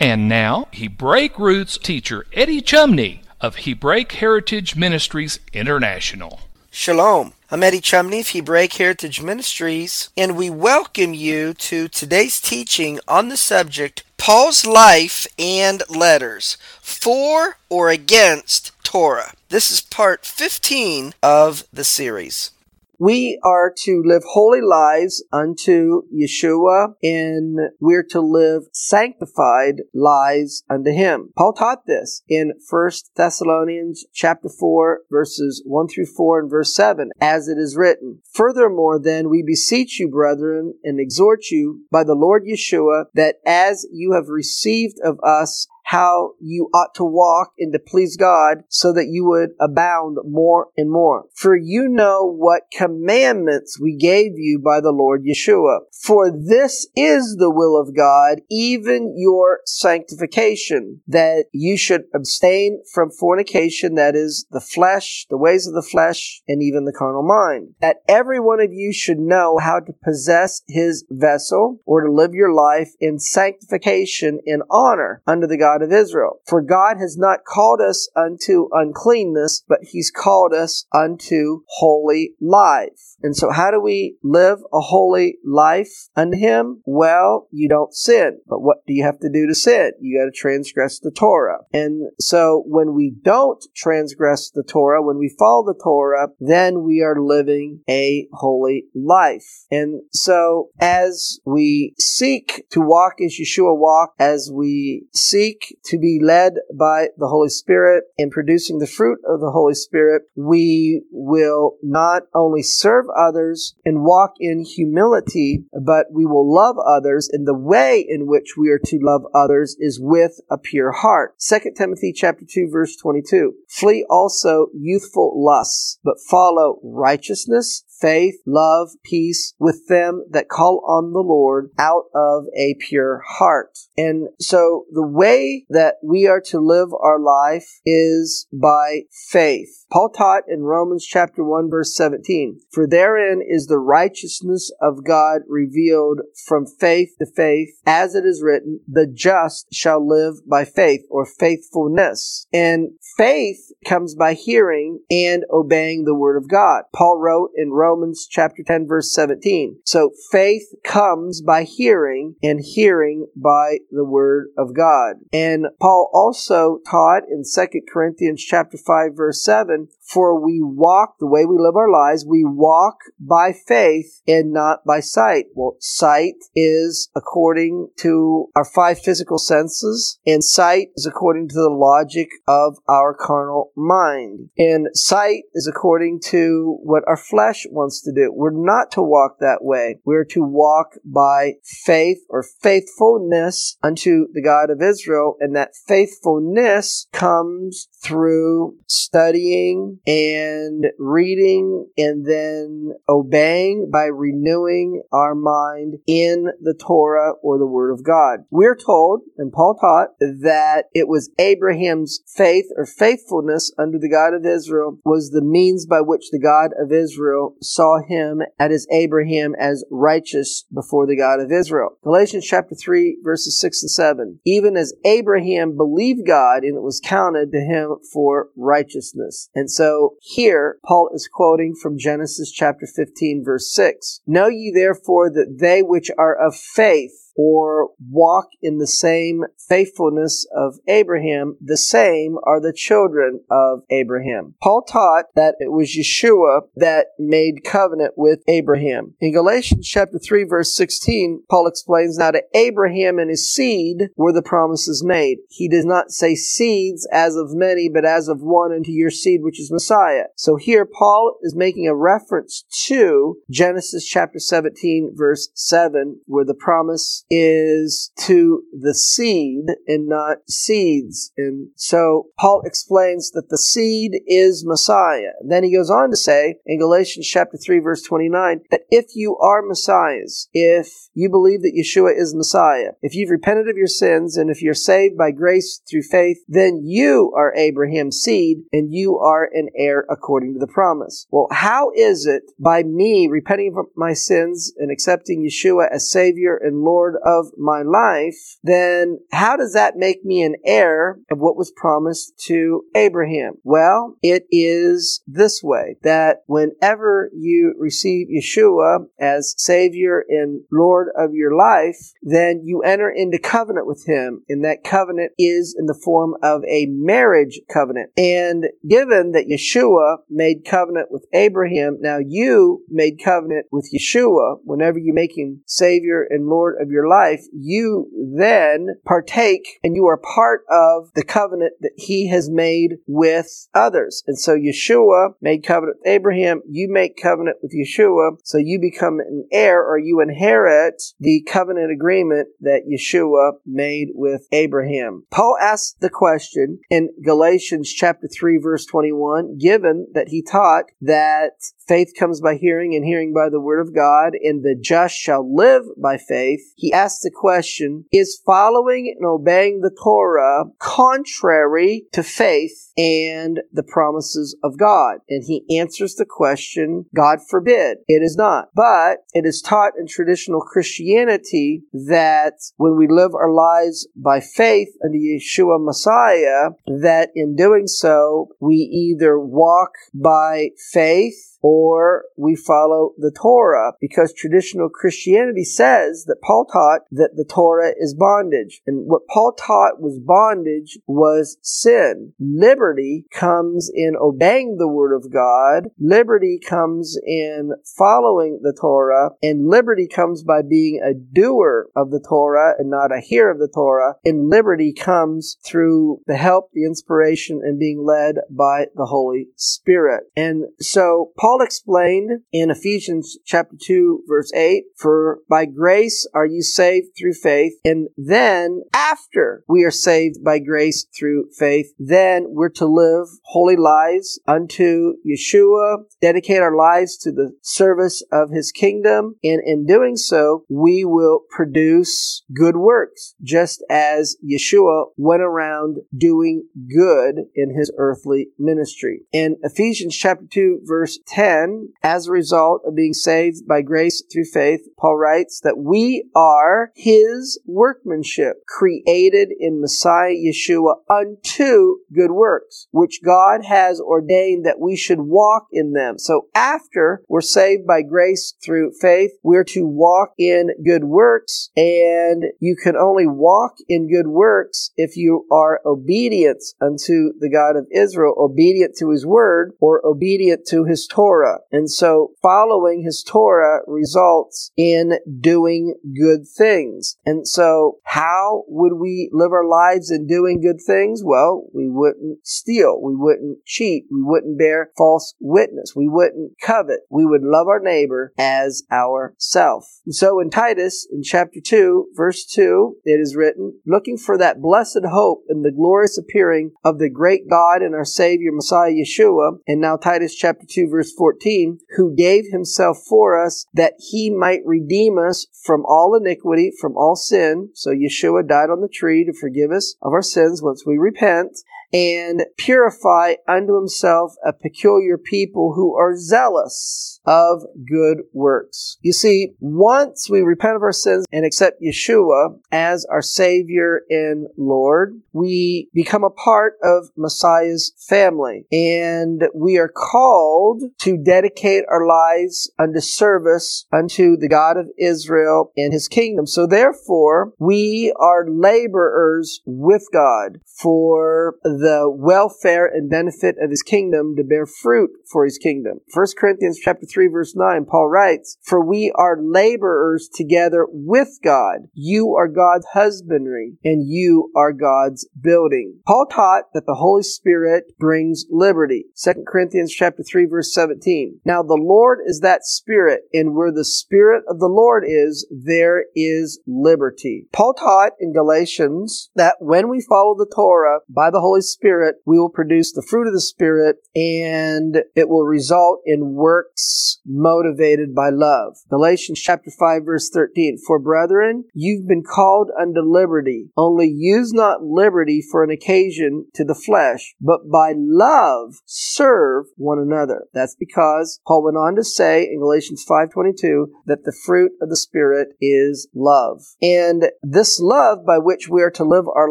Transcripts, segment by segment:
And now, Hebraic roots teacher Eddie Chumney of Hebraic Heritage Ministries International. Shalom. I'm Eddie Chumney of Hebraic Heritage Ministries, and we welcome you to today's teaching on the subject Paul's Life and Letters For or Against Torah. This is part 15 of the series. We are to live holy lives unto Yeshua, and we're to live sanctified lives unto Him. Paul taught this in 1 Thessalonians chapter 4, verses 1 through 4 and verse 7, as it is written, Furthermore, then, we beseech you, brethren, and exhort you by the Lord Yeshua, that as you have received of us how you ought to walk and to please God so that you would abound more and more. For you know what commandments we gave you by the Lord Yeshua. For this is the will of God, even your sanctification, that you should abstain from fornication, that is the flesh, the ways of the flesh, and even the carnal mind. That every one of you should know how to possess his vessel or to live your life in sanctification in honor under the God God of Israel. For God has not called us unto uncleanness, but He's called us unto holy life. And so how do we live a holy life unto Him? Well, you don't sin. But what do you have to do to sin? You gotta transgress the Torah. And so when we don't transgress the Torah, when we follow the Torah, then we are living a holy life. And so as we seek to walk as Yeshua walked, as we seek to be led by the Holy Spirit in producing the fruit of the Holy Spirit, we will not only serve others and walk in humility, but we will love others. And the way in which we are to love others is with a pure heart. 2 Timothy chapter 2 verse 22. Flee also youthful lusts, but follow righteousness, faith, love, peace with them that call on the Lord out of a pure heart. And so the way that we are to live our life is by faith. Paul taught in Romans chapter 1 verse 17, for therein is the righteousness of God revealed from faith to faith, as it is written, the just shall live by faith or faithfulness. And faith comes by hearing and obeying the word of God. Paul wrote in Romans chapter 10 verse 17. So faith comes by hearing and hearing by the word of God. And Paul also taught in 2 Corinthians chapter 5 verse 7, for we walk the way we live our lives, we walk by faith and not by sight. Well, sight is according to our five physical senses, and sight is according to the logic of our carnal mind. And sight is according to what our flesh wants to do. We're not to walk that way. We're to walk by faith or faithfulness unto the God of Israel, and that faithfulness comes through studying and reading and then obeying by renewing our mind in the Torah or the Word of God. We're told, and Paul taught, that it was Abraham's faith or faithfulness under the God of Israel was the means by which the God of Israel saw him as Abraham as righteous before the God of Israel. Galatians chapter 3 verses 6 and 7. Even as Abraham believed God and it was counted to him for righteousness. And so here, Paul is quoting from Genesis chapter 15 verse 6. Know ye therefore that they which are of faith or walk in the same faithfulness of Abraham, the same are the children of Abraham. Paul taught that it was Yeshua that made covenant with Abraham. In Galatians chapter 3 verse 16, Paul explains now to Abraham and his seed were the promises made. He does not say seeds as of many, but as of one unto your seed, which is Messiah. So here Paul is making a reference to Genesis chapter 17 verse 7, where the promise is to the seed and not seeds. And so Paul explains that the seed is Messiah. And then he goes on to say in Galatians chapter 3 verse 29 that if you are Messiahs, if you believe that Yeshua is Messiah, if you've repented of your sins and if you're saved by grace through faith, then you are Abraham's seed and you are an heir according to the promise. Well, how is it by me repenting of my sins and accepting Yeshua as Savior and Lord of my life, then how does that make me an heir of what was promised to Abraham? Well, it is this way that whenever you receive Yeshua as Savior and Lord of your life, then you enter into covenant with Him, and that covenant is in the form of a marriage covenant. And given that Yeshua made covenant with Abraham, now you made covenant with Yeshua whenever you make Him Savior and Lord of your life, you then partake and you are part of the covenant that He has made with others. And so Yeshua made covenant with Abraham, you make covenant with Yeshua, so you become an heir or you inherit the covenant agreement that Yeshua made with Abraham. Paul asks the question in Galatians chapter 3 verse 21, given that he taught that faith comes by hearing and hearing by the word of God and the just shall live by faith, he asks the question, is following and obeying the Torah contrary to faith and the promises of God? And he answers the question, God forbid. It is not. But it is taught in traditional Christianity that when we live our lives by faith in the Yeshua Messiah, that in doing so, we either walk by faith or we follow the Torah because traditional Christianity says that Paul taught that the Torah is bondage. And what Paul taught was bondage was sin. Liberty comes in obeying the word of God. Liberty comes in following the Torah and liberty comes by being a doer of the Torah and not a hearer of the Torah. And liberty comes through the help, the inspiration, and being led by the Holy Spirit. And so Paul Paul explained in Ephesians chapter 2 verse 8, for by grace are you saved through faith. And then after we are saved by grace through faith, then we're to live holy lives unto Yeshua, dedicate our lives to the service of his kingdom. And in doing so, we will produce good works, just as Yeshua went around doing good in his earthly ministry. In Ephesians chapter 2 verse 10, 10, as a result of being saved by grace through faith, Paul writes that we are his workmanship, created in Messiah Yeshua unto good works, which God has ordained that we should walk in them. So after we're saved by grace through faith, we're to walk in good works, and you can only walk in good works if you are obedient unto the God of Israel, obedient to his word, or obedient to his Torah. Torah. And so following his Torah results in doing good things. And so how would we live our lives in doing good things? Well, we wouldn't steal. We wouldn't cheat. We wouldn't bear false witness. We wouldn't covet. We would love our neighbor as ourself. And so in Titus, in chapter 2, verse 2, it is written, looking for that blessed hope and the glorious appearing of the great God and our Savior Messiah Yeshua. And now Titus chapter 2, verse 14, who gave himself for us that he might redeem us from all iniquity, from all sin. So Yeshua died on the tree to forgive us of our sins once we repent and purify unto himself a peculiar people who are zealous of good works. You see, once we repent of our sins and accept Yeshua as our Savior and Lord, we become a part of Messiah's family and we are called to dedicate our lives unto service unto the God of Israel and his kingdom. So therefore, we are laborers with God for the welfare and benefit of his kingdom to bear fruit for his kingdom. 1 Corinthians chapter 3 verse 9, Paul writes, For we are laborers together with God. You are God's husbandry and you are God's building. Paul taught that the Holy Spirit brings liberty. 2 Corinthians chapter 3 verse 17. Now the Lord is that spirit and where the spirit of the Lord is, there is liberty. Paul taught in Galatians that when we follow the Torah by the Holy Spirit, we will produce the fruit of the Spirit and it will result in works motivated by love. Galatians chapter 5 verse 13. For brethren, you've been called unto liberty. Only use not liberty for an occasion to the flesh, but by love serve one another. That's because Paul went on to say in Galatians 5:22 that the fruit of the spirit is love. And this love by which we are to live our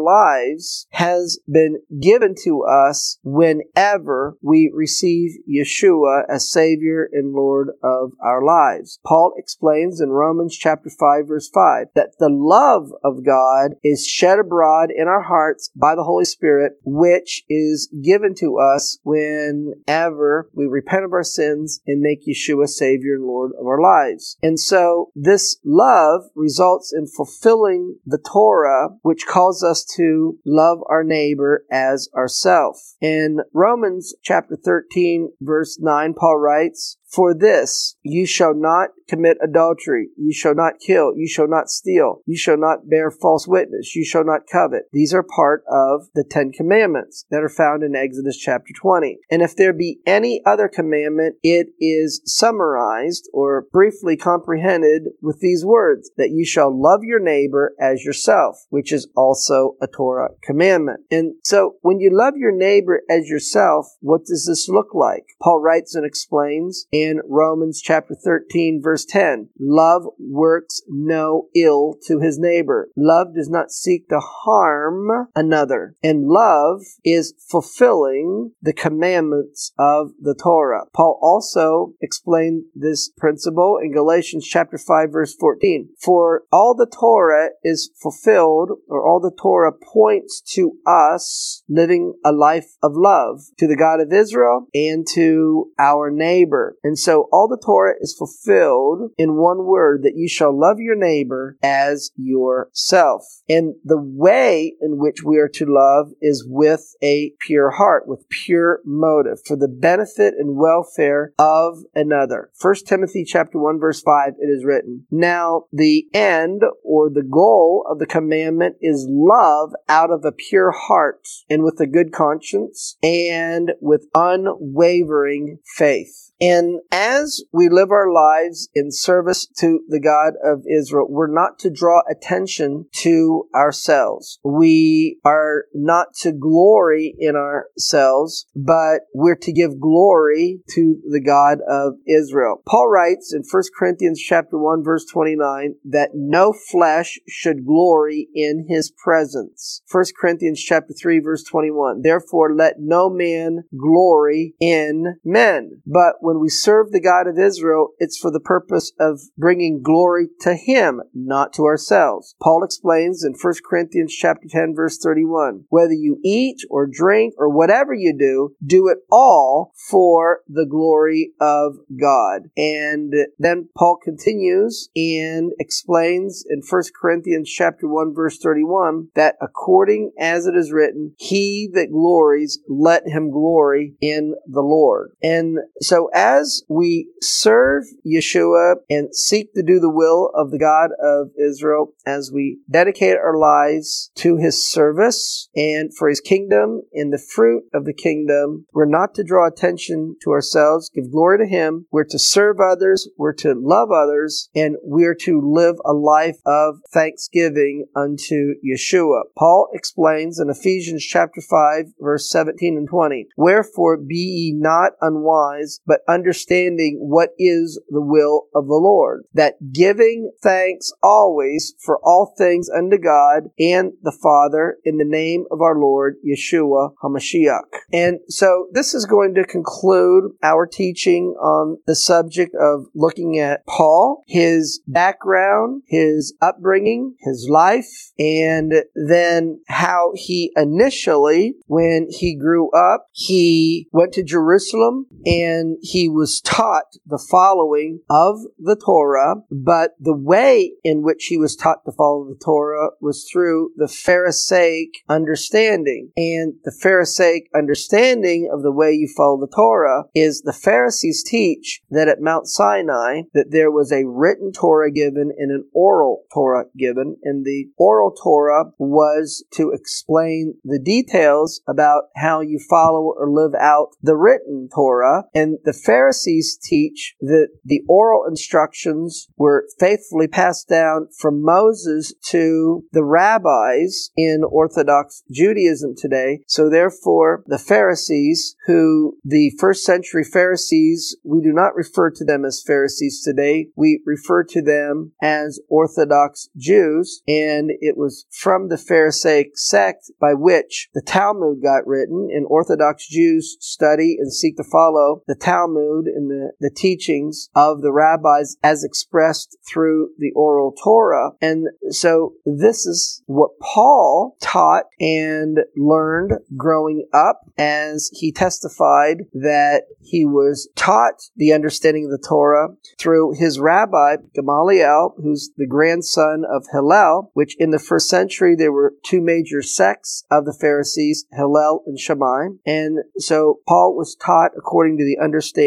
lives has been given to us whenever we receive Yeshua as Savior and Lord of our lives. Paul explains in Romans chapter 5 verse 5 that the love of God is shed abroad in our hearts by the Holy Spirit, which is given to us whenever we repent of our sins and make Yeshua Savior and Lord of our lives. And so this love results in fulfilling the Torah, which calls us to love our neighbor as ourself. In Romans chapter 13 verse 9, Paul writes, for this, you shall not commit adultery. You shall not kill. You shall not steal. You shall not bear false witness. You shall not covet. These are part of the Ten Commandments that are found in Exodus chapter 20. And if there be any other commandment, it is summarized or briefly comprehended with these words, that you shall love your neighbor as yourself, which is also a Torah commandment. And so when you love your neighbor as yourself, what does this look like? Paul writes and explains, in Romans chapter 13 verse 10. Love works no ill to his neighbor. Love does not seek to harm another. And love is fulfilling the commandments of the Torah. Paul also explained this principle in Galatians chapter 5 verse 14. For all the Torah is fulfilled or all the Torah points to us living a life of love to the God of Israel and to our neighbor. And so all the Torah is fulfilled in one word that you shall love your neighbor as yourself. And the way in which we are to love is with a pure heart, with pure motive for the benefit and welfare of another. 1 Timothy chapter 1 verse 5 it is written, Now the end or the goal of the commandment is love out of a pure heart and with a good conscience and with unwavering faith. And as we live our lives in service to the God of Israel, we're not to draw attention to ourselves. We are not to glory in ourselves, but we're to give glory to the God of Israel. Paul writes in 1 Corinthians chapter 1 verse 29 that no flesh should glory in his presence. 1 Corinthians chapter 3 verse 21. Therefore let no man glory in men, but when we serve the God of Israel, it's for the purpose of bringing glory to Him, not to ourselves. Paul explains in 1 Corinthians chapter 10 verse 31, whether you eat or drink or whatever you do, do it all for the glory of God. And then Paul continues and explains in 1 Corinthians chapter 1 verse 31 that according as it is written, he that glories, let him glory in the Lord. And so as we serve Yeshua and seek to do the will of the God of Israel, as we dedicate our lives to his service and for his kingdom and the fruit of the kingdom, we're not to draw attention to ourselves, give glory to him. We're to serve others, we're to love others, and we're to live a life of thanksgiving unto Yeshua. Paul explains in Ephesians chapter 5, verse 17 and 20, Wherefore be ye not unwise, but understanding what is the will of the Lord. That giving thanks always for all things unto God and the Father in the name of our Lord Yeshua HaMashiach. And so this is going to conclude our teaching on the subject of looking at Paul, his background, his upbringing, his life, and then how he initially, when he grew up, he went to Jerusalem and he was taught the following of the Torah, but the way in which he was taught to follow the Torah was through the Pharisaic understanding. And the Pharisaic understanding of the way you follow the Torah is the Pharisees teach that at Mount Sinai that there was a written Torah given and an oral Torah given, and the oral Torah was to explain the details about how you follow or live out the written Torah, and the Pharisees teach that the oral instructions were faithfully passed down from Moses to the rabbis in Orthodox Judaism today. So therefore, the Pharisees, who the first century Pharisees, we do not refer to them as Pharisees today. We refer to them as Orthodox Jews, and it was from the Pharisaic sect by which the Talmud got written, and Orthodox Jews study and seek to follow the Talmud and the, the teachings of the rabbis as expressed through the oral Torah. And so this is what Paul taught and learned growing up as he testified that he was taught the understanding of the Torah through his rabbi, Gamaliel, who's the grandson of Hillel, which in the first century there were two major sects of the Pharisees, Hillel and Shammai. And so Paul was taught according to the understanding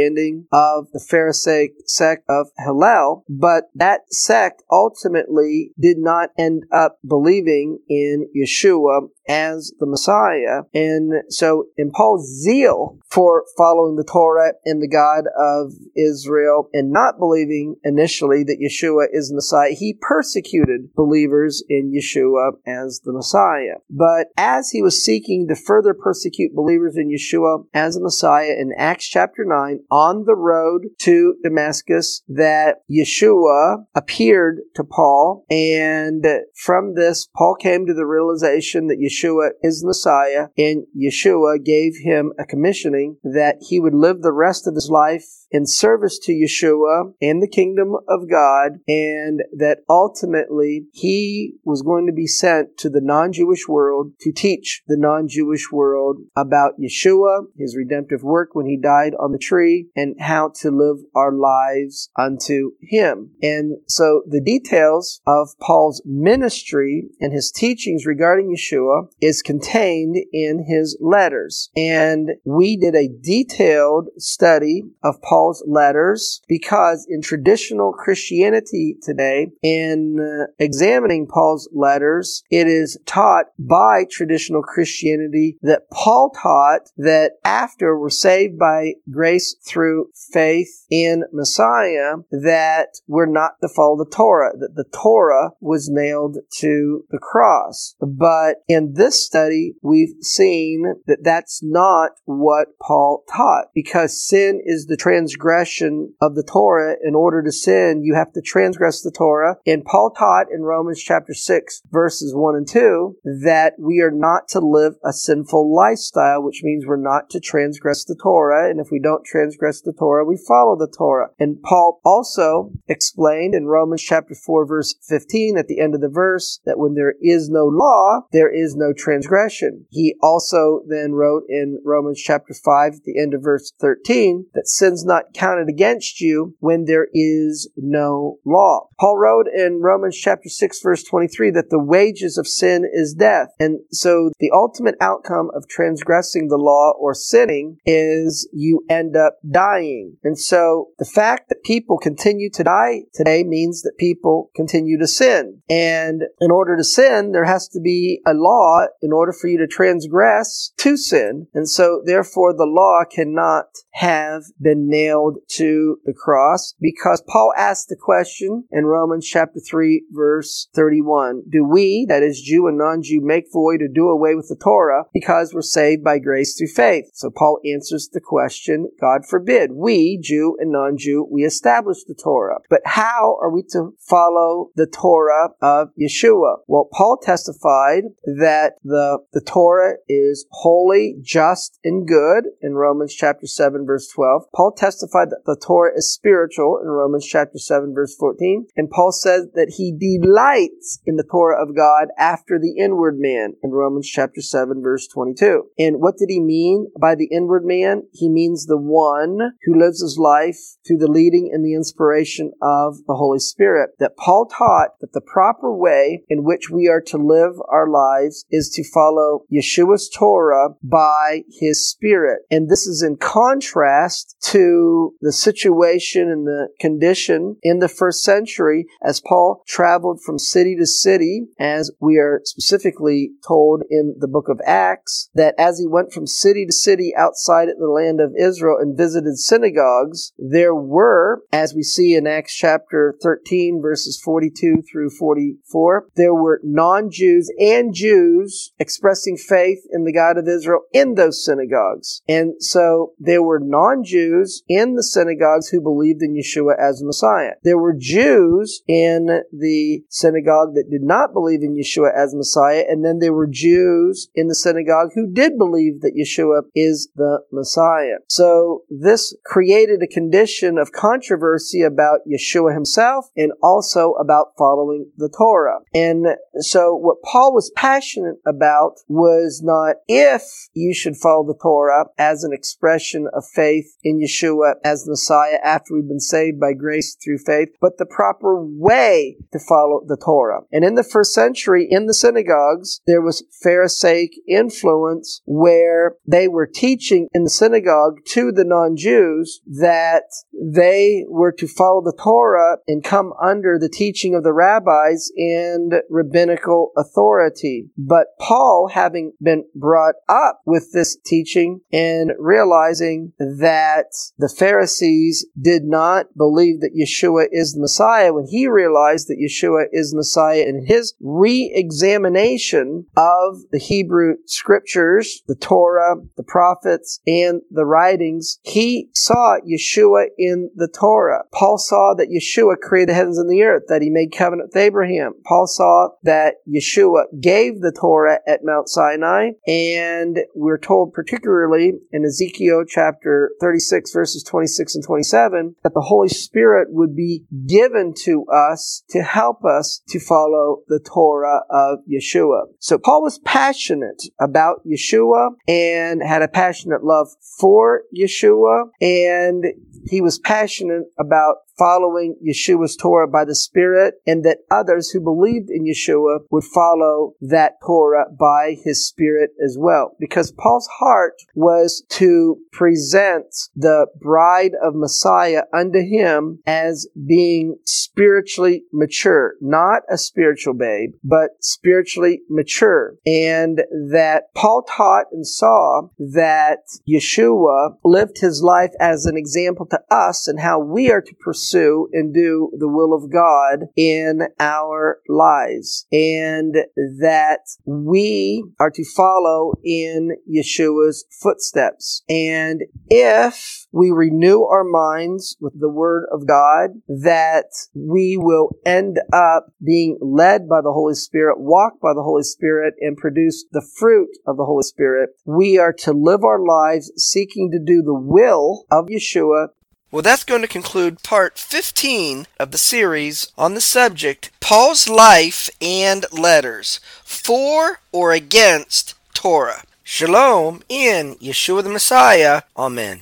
of the Pharisaic sect of Hillel, but that sect ultimately did not end up believing in Yeshua as the Messiah. And so in Paul's zeal for following the Torah and the God of Israel and not believing initially that Yeshua is Messiah, he persecuted believers in Yeshua as the Messiah. But as he was seeking to further persecute believers in Yeshua as the Messiah in Acts chapter 9 on the road to Damascus that Yeshua appeared to Paul. And from this Paul came to the realization that Yeshua is Messiah, and Yeshua gave him a commissioning that he would live the rest of his life in service to Yeshua and the kingdom of God, and that ultimately he was going to be sent to the non Jewish world to teach the non Jewish world about Yeshua, his redemptive work when he died on the tree, and how to live our lives unto him. And so the details of Paul's ministry and his teachings regarding Yeshua is contained in his letters. And we did a detailed study of Paul's letters because in traditional Christianity today, in uh, examining Paul's letters, it is taught by traditional Christianity that Paul taught that after we're saved by grace through faith in Messiah, that we're not to follow the Torah, that the Torah was nailed to the cross. But in this study, we've seen that that's not what Paul taught because sin is the transgression of the Torah. In order to sin, you have to transgress the Torah. And Paul taught in Romans chapter 6, verses 1 and 2, that we are not to live a sinful lifestyle, which means we're not to transgress the Torah. And if we don't transgress the Torah, we follow the Torah. And Paul also explained in Romans chapter 4, verse 15, at the end of the verse, that when there is no law, there is no transgression. He also then wrote in Romans chapter 5 at the end of verse 13 that sin's not counted against you when there is no law. Paul wrote in Romans chapter 6 verse 23 that the wages of sin is death. And so the ultimate outcome of transgressing the law or sinning is you end up dying. And so the fact that people continue to die today means that people continue to sin. And in order to sin, there has to be a law in order for you to transgress to sin. And so therefore the law cannot have been nailed to the cross because Paul asked the question in Romans chapter 3 verse 31. Do we, that is Jew and non-Jew, make void or do away with the Torah because we're saved by grace through faith? So Paul answers the question, God forbid. We, Jew and non-Jew, we establish the Torah. But how are we to follow the Torah of Yeshua? Well, Paul testified that the, the Torah is holy, just, and good in Romans chapter 7 verse 12. Paul testified that the Torah is spiritual in Romans chapter 7 verse 14. And Paul says that he delights in the Torah of God after the inward man in Romans chapter 7 verse 22. And what did he mean by the inward man? He means the one who lives his life through the leading and the inspiration of the Holy Spirit. That Paul taught that the proper way in which we are to live our lives is to follow Yeshua's Torah by his Spirit. And this is in contrast to the situation and the condition in the first century as Paul traveled from city to city, as we are specifically told in the book of Acts, that as he went from city to city outside the land of Israel and visited synagogues, there were, as we see in Acts chapter 13, verses 42 through 44, there were non-Jews and Jews expressing faith in the God of Israel in those synagogues. And so there were non-Jews in the synagogues who believed in Yeshua as Messiah. There were Jews in the synagogue that did not believe in Yeshua as Messiah, and then there were Jews in the synagogue who did believe that Yeshua is the Messiah. So this created a condition of controversy about Yeshua himself and also about following the Torah. And so what Paul was passionate about was not if you should follow the Torah as an expression of faith in Yeshua as Messiah after we've been saved by grace through faith, but the proper way to follow the Torah. And in the first century, in the synagogues, there was Pharisaic influence where they were teaching in the synagogue to the non-Jews that they were to follow the Torah and come under the teaching of the rabbis and rabbinical authority. But Paul, having been brought up with this teaching and realizing that the Pharisees did not believe that Yeshua is the Messiah, when he realized that Yeshua is Messiah in his re-examination of the Hebrew scriptures, the Torah, the prophets, and the writings, he saw Yeshua in the Torah. Paul saw that Yeshua created the heavens and the earth, that he made covenant with Abraham. Paul saw that Yeshua gave the Torah at Mount Sinai, and we're told particularly in Ezekiel chapter 36 verses 26 and 27 that the Holy Spirit would be given to us to help us to follow the Torah of Yeshua. So Paul was passionate about Yeshua and had a passionate love for Yeshua and he was passionate about following Yeshua's Torah by the Spirit, and that others who believed in Yeshua would follow that Torah by his Spirit as well. Because Paul's heart was to present the bride of Messiah unto him as being spiritually mature, not a spiritual babe, but spiritually mature. And that Paul taught and saw that Yeshua lived his life as an example to us and how we are to pursue and do the will of God in our lives. And that we are to follow in Yeshua's footsteps. And if we renew our minds with the Word of God, that we will end up being led by the Holy Spirit, walk by the Holy Spirit, and produce the fruit of the Holy Spirit. We are to live our lives seeking to do the will of Yeshua well, that's going to conclude part 15 of the series on the subject Paul's life and letters for or against Torah. Shalom in Yeshua the Messiah. Amen.